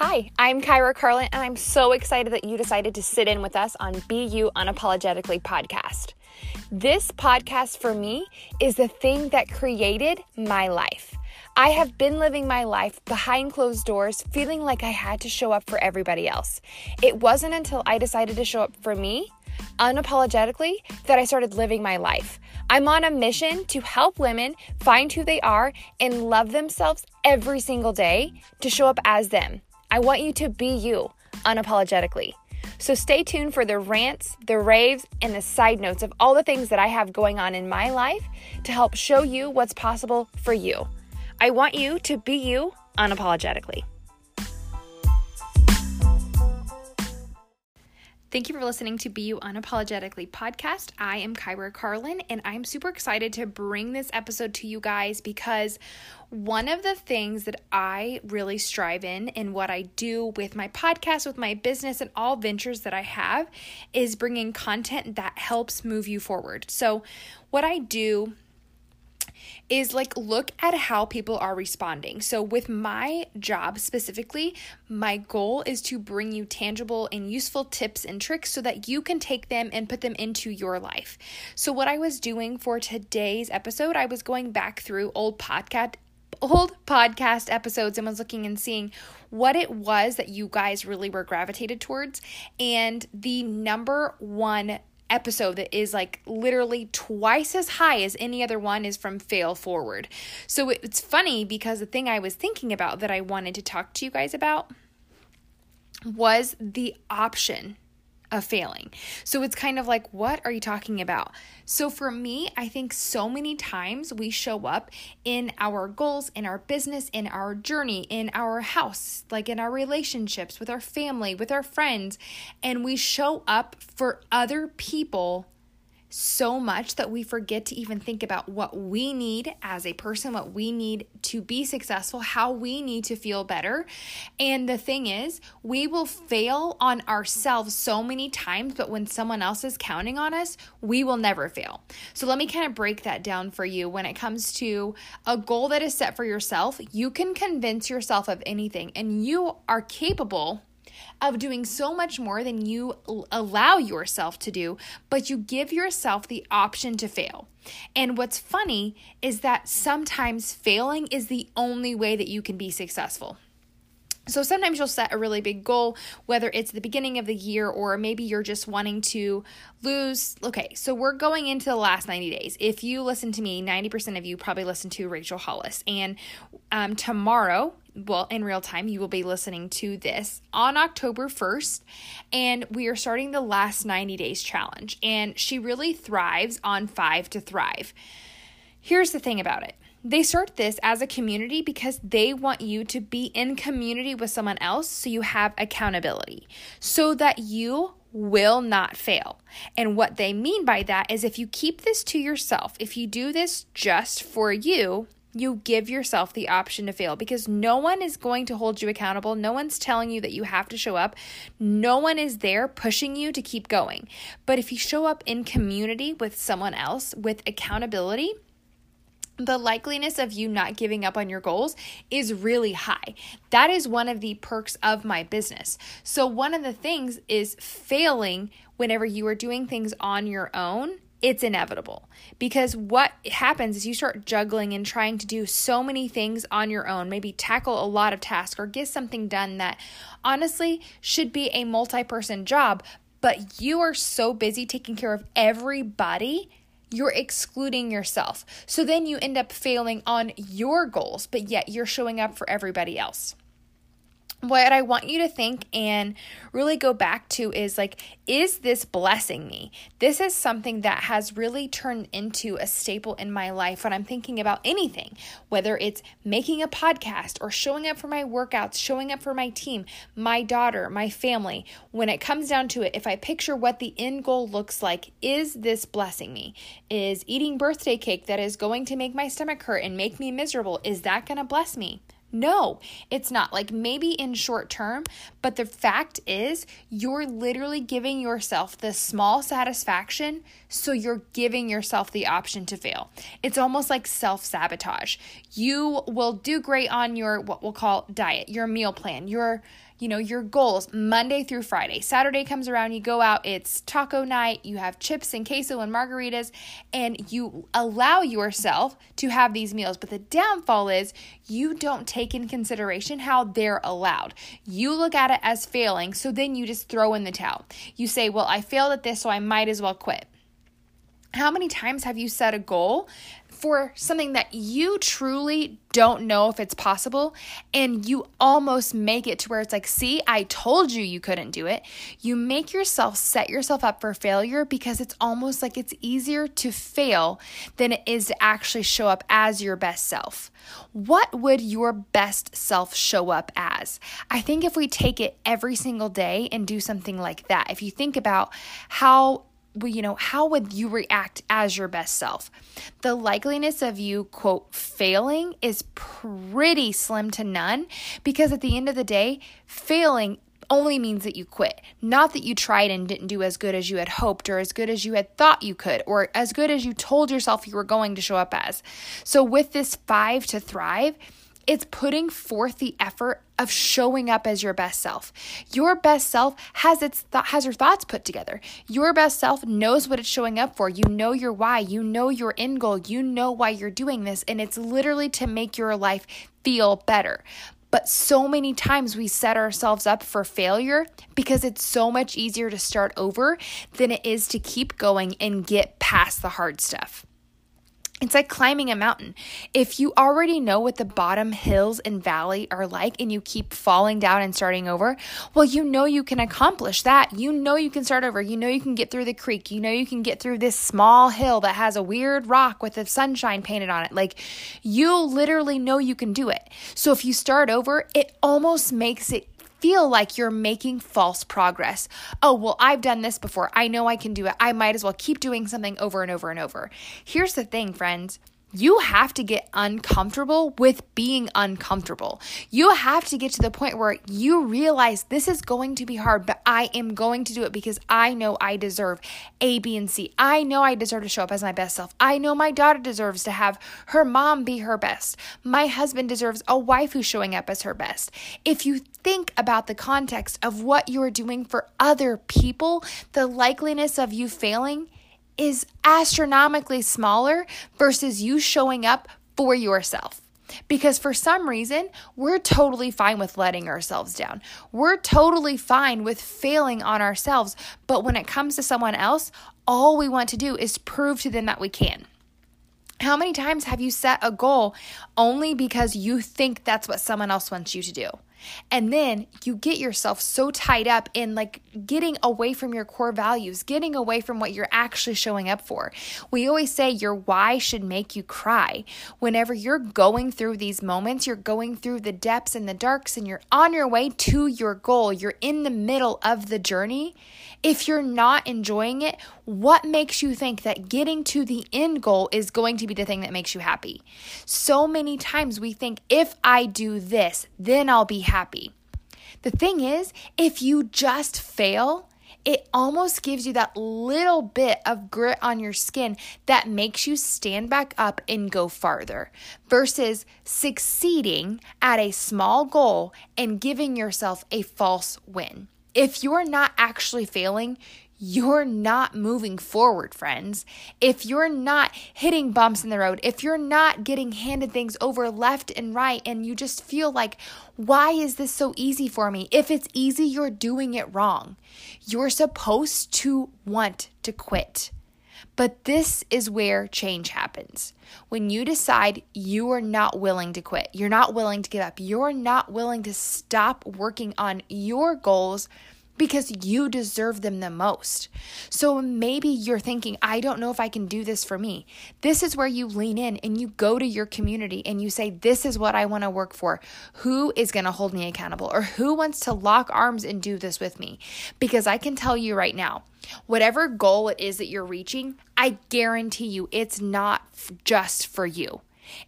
Hi, I'm Kyra Carlin, and I'm so excited that you decided to sit in with us on Be You Unapologetically podcast. This podcast for me is the thing that created my life. I have been living my life behind closed doors, feeling like I had to show up for everybody else. It wasn't until I decided to show up for me unapologetically that I started living my life. I'm on a mission to help women find who they are and love themselves every single day to show up as them. I want you to be you unapologetically. So stay tuned for the rants, the raves, and the side notes of all the things that I have going on in my life to help show you what's possible for you. I want you to be you unapologetically. Thank you for listening to Be You Unapologetically podcast. I am Kyra Carlin, and I'm super excited to bring this episode to you guys because one of the things that I really strive in and what I do with my podcast, with my business, and all ventures that I have is bringing content that helps move you forward. So, what I do is like look at how people are responding. So, with my job specifically, my goal is to bring you tangible and useful tips and tricks so that you can take them and put them into your life. So, what I was doing for today's episode, I was going back through old podcast old podcast episodes and was looking and seeing what it was that you guys really were gravitated towards and the number one episode that is like literally twice as high as any other one is from Fail Forward. So it's funny because the thing I was thinking about that I wanted to talk to you guys about was the option of failing. So it's kind of like, what are you talking about? So for me, I think so many times we show up in our goals, in our business, in our journey, in our house, like in our relationships with our family, with our friends, and we show up for other people so much that we forget to even think about what we need as a person, what we need to be successful, how we need to feel better. And the thing is, we will fail on ourselves so many times, but when someone else is counting on us, we will never fail. So let me kind of break that down for you. When it comes to a goal that is set for yourself, you can convince yourself of anything, and you are capable of doing so much more than you allow yourself to do, but you give yourself the option to fail. And what's funny is that sometimes failing is the only way that you can be successful. So sometimes you'll set a really big goal, whether it's the beginning of the year or maybe you're just wanting to lose. Okay, so we're going into the last 90 days. If you listen to me, 90% of you probably listen to Rachel Hollis. And um, tomorrow well, in real time, you will be listening to this on October 1st. And we are starting the last 90 days challenge. And she really thrives on Five to Thrive. Here's the thing about it they start this as a community because they want you to be in community with someone else so you have accountability, so that you will not fail. And what they mean by that is if you keep this to yourself, if you do this just for you, you give yourself the option to fail because no one is going to hold you accountable. No one's telling you that you have to show up. No one is there pushing you to keep going. But if you show up in community with someone else with accountability, the likeliness of you not giving up on your goals is really high. That is one of the perks of my business. So, one of the things is failing whenever you are doing things on your own it's inevitable because what happens is you start juggling and trying to do so many things on your own, maybe tackle a lot of tasks or get something done that honestly should be a multi person job, but you are so busy taking care of everybody. You're excluding yourself. So then you end up failing on your goals, but yet you're showing up for everybody else what I want you to think and really go back to is like, is this blessing me? This is something that has really turned into a staple in my life when I'm thinking about anything, whether it's making a podcast or showing up for my workouts, showing up for my team, my daughter, my family. When it comes down to it, if I picture what the end goal looks like, is this blessing me? Is eating birthday cake that is going to make my stomach hurt and make me miserable, is that going to bless me? No, it's not. Like maybe in short term, but the fact is, you're literally giving yourself the small satisfaction, so you're giving yourself the option to fail. It's almost like self sabotage. You will do great on your what we'll call diet, your meal plan, your you know, your goals Monday through Friday. Saturday comes around, you go out, it's taco night, you have chips and queso and margaritas, and you allow yourself to have these meals. But the downfall is you don't take in consideration how they're allowed. You look at it as failing, so then you just throw in the towel. You say, Well, I failed at this, so I might as well quit. How many times have you set a goal for something that you truly don't know if it's possible and you almost make it to where it's like, see, I told you you couldn't do it. You make yourself set yourself up for failure because it's almost like it's easier to fail than it is to actually show up as your best self. What would your best self show up as? I think if we take it every single day and do something like that, if you think about how you know, how would you react as your best self? The likeliness of you, quote, failing is pretty slim to none because at the end of the day, failing only means that you quit, not that you tried and didn't do as good as you had hoped or as good as you had thought you could or as good as you told yourself you were going to show up as. So, with this five to thrive, it's putting forth the effort of showing up as your best self. Your best self has its th- has your thoughts put together. Your best self knows what it's showing up for. You know your why, you know your end goal, you know why you're doing this and it's literally to make your life feel better. But so many times we set ourselves up for failure because it's so much easier to start over than it is to keep going and get past the hard stuff. It's like climbing a mountain. If you already know what the bottom hills and valley are like and you keep falling down and starting over, well, you know you can accomplish that. You know you can start over. You know you can get through the creek. You know you can get through this small hill that has a weird rock with the sunshine painted on it. Like you literally know you can do it. So if you start over, it almost makes it feel like you're making false progress. Oh, well, I've done this before. I know I can do it. I might as well keep doing something over and over and over. Here's the thing, friends you have to get uncomfortable with being uncomfortable. You have to get to the point where you realize this is going to be hard, but I am going to do it because I know I deserve A, B, and C. I know I deserve to show up as my best self. I know my daughter deserves to have her mom be her best. My husband deserves a wife who's showing up as her best. If you think about the context of what you're doing for other people, the likeliness of you failing is astronomically smaller versus you showing up for yourself. Because for some reason, we're totally fine with letting ourselves down. We're totally fine with failing on ourselves. But when it comes to someone else, all we want to do is prove to them that we can. How many times have you set a goal only because you think that's what someone else wants you to do? And then you get yourself so tied up in like getting away from your core values, getting away from what you're actually showing up for. We always say your why should make you cry. Whenever you're going through these moments, you're going through the depths and the darks, and you're on your way to your goal, you're in the middle of the journey. If you're not enjoying it, what makes you think that getting to the end goal is going to be the thing that makes you happy? So many times we think if I do this, then I'll be happy. The thing is, if you just fail, it almost gives you that little bit of grit on your skin that makes you stand back up and go farther versus succeeding at a small goal and giving yourself a false win. If you're not actually failing, you're not moving forward, friends. If you're not hitting bumps in the road, if you're not getting handed things over left and right, and you just feel like, why is this so easy for me? If it's easy, you're doing it wrong. You're supposed to want to quit. But this is where change happens. When you decide you are not willing to quit, you're not willing to give up, you're not willing to stop working on your goals because you deserve them the most. So maybe you're thinking, I don't know if I can do this for me. This is where you lean in and you go to your community and you say, This is what I want to work for. Who is going to hold me accountable or who wants to lock arms and do this with me? Because I can tell you right now, whatever goal it is that you're reaching, I guarantee you it's not just for you.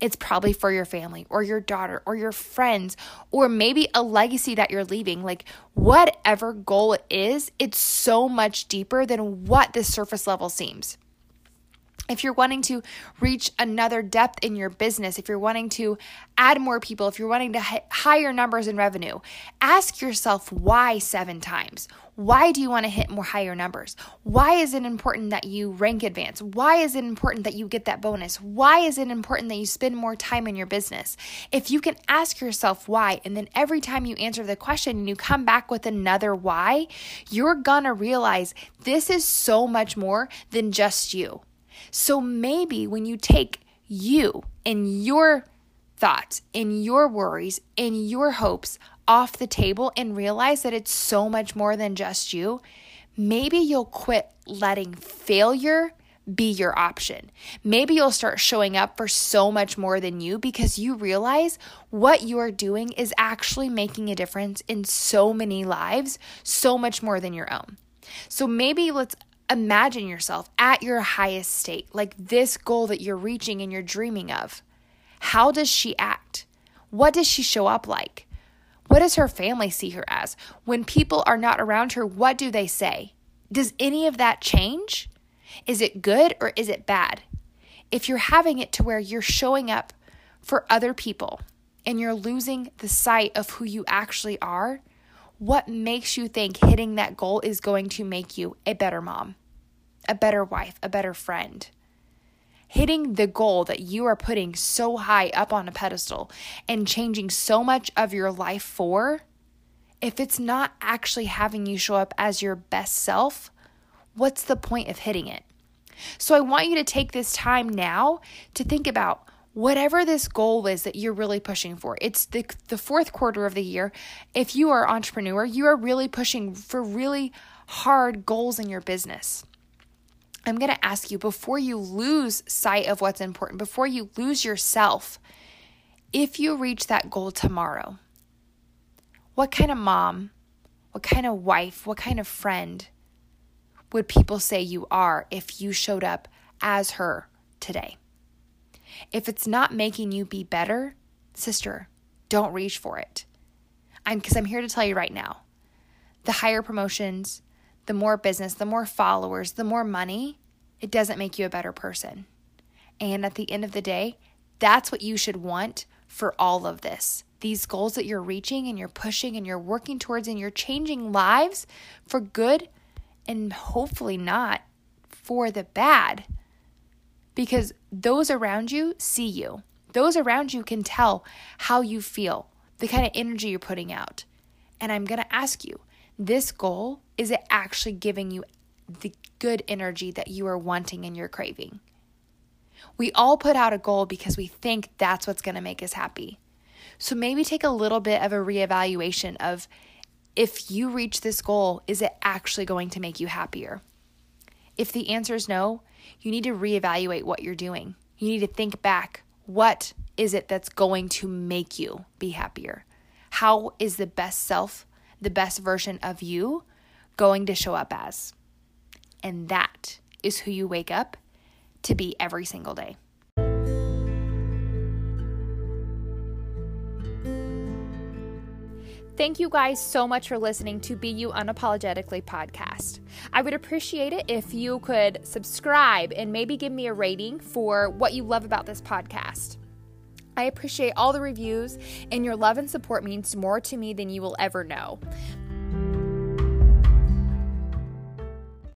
It's probably for your family or your daughter or your friends or maybe a legacy that you're leaving. Like, whatever goal it is, it's so much deeper than what the surface level seems. If you're wanting to reach another depth in your business, if you're wanting to add more people, if you're wanting to hit higher numbers in revenue, ask yourself why seven times. Why do you want to hit more higher numbers? Why is it important that you rank advance? Why is it important that you get that bonus? Why is it important that you spend more time in your business? If you can ask yourself why, and then every time you answer the question and you come back with another why, you're gonna realize this is so much more than just you. So maybe when you take you and your thoughts and your worries and your hopes off the table and realize that it's so much more than just you, maybe you'll quit letting failure be your option. Maybe you'll start showing up for so much more than you because you realize what you are doing is actually making a difference in so many lives, so much more than your own. So maybe let's imagine yourself at your highest state, like this goal that you're reaching and you're dreaming of. How does she act? What does she show up like? What does her family see her as? When people are not around her, what do they say? Does any of that change? Is it good or is it bad? If you're having it to where you're showing up for other people and you're losing the sight of who you actually are, what makes you think hitting that goal is going to make you a better mom, a better wife, a better friend? Hitting the goal that you are putting so high up on a pedestal and changing so much of your life for, if it's not actually having you show up as your best self, what's the point of hitting it? So I want you to take this time now to think about whatever this goal is that you're really pushing for. It's the the fourth quarter of the year. If you are an entrepreneur, you are really pushing for really hard goals in your business. I'm going to ask you before you lose sight of what's important, before you lose yourself, if you reach that goal tomorrow, what kind of mom, what kind of wife, what kind of friend would people say you are if you showed up as her today? If it's not making you be better, sister, don't reach for it. I'm because I'm here to tell you right now. The higher promotions, the more business, the more followers, the more money, it doesn't make you a better person. And at the end of the day, that's what you should want for all of this. These goals that you're reaching and you're pushing and you're working towards and you're changing lives for good and hopefully not for the bad because those around you see you. Those around you can tell how you feel, the kind of energy you're putting out. And I'm going to ask you this goal, is it actually giving you the good energy that you are wanting and you're craving? We all put out a goal because we think that's what's going to make us happy. So maybe take a little bit of a reevaluation of if you reach this goal, is it actually going to make you happier? If the answer is no, you need to reevaluate what you're doing. You need to think back what is it that's going to make you be happier? How is the best self, the best version of you going to show up as? And that is who you wake up to be every single day. Thank you guys so much for listening to Be You Unapologetically podcast. I would appreciate it if you could subscribe and maybe give me a rating for what you love about this podcast. I appreciate all the reviews, and your love and support means more to me than you will ever know.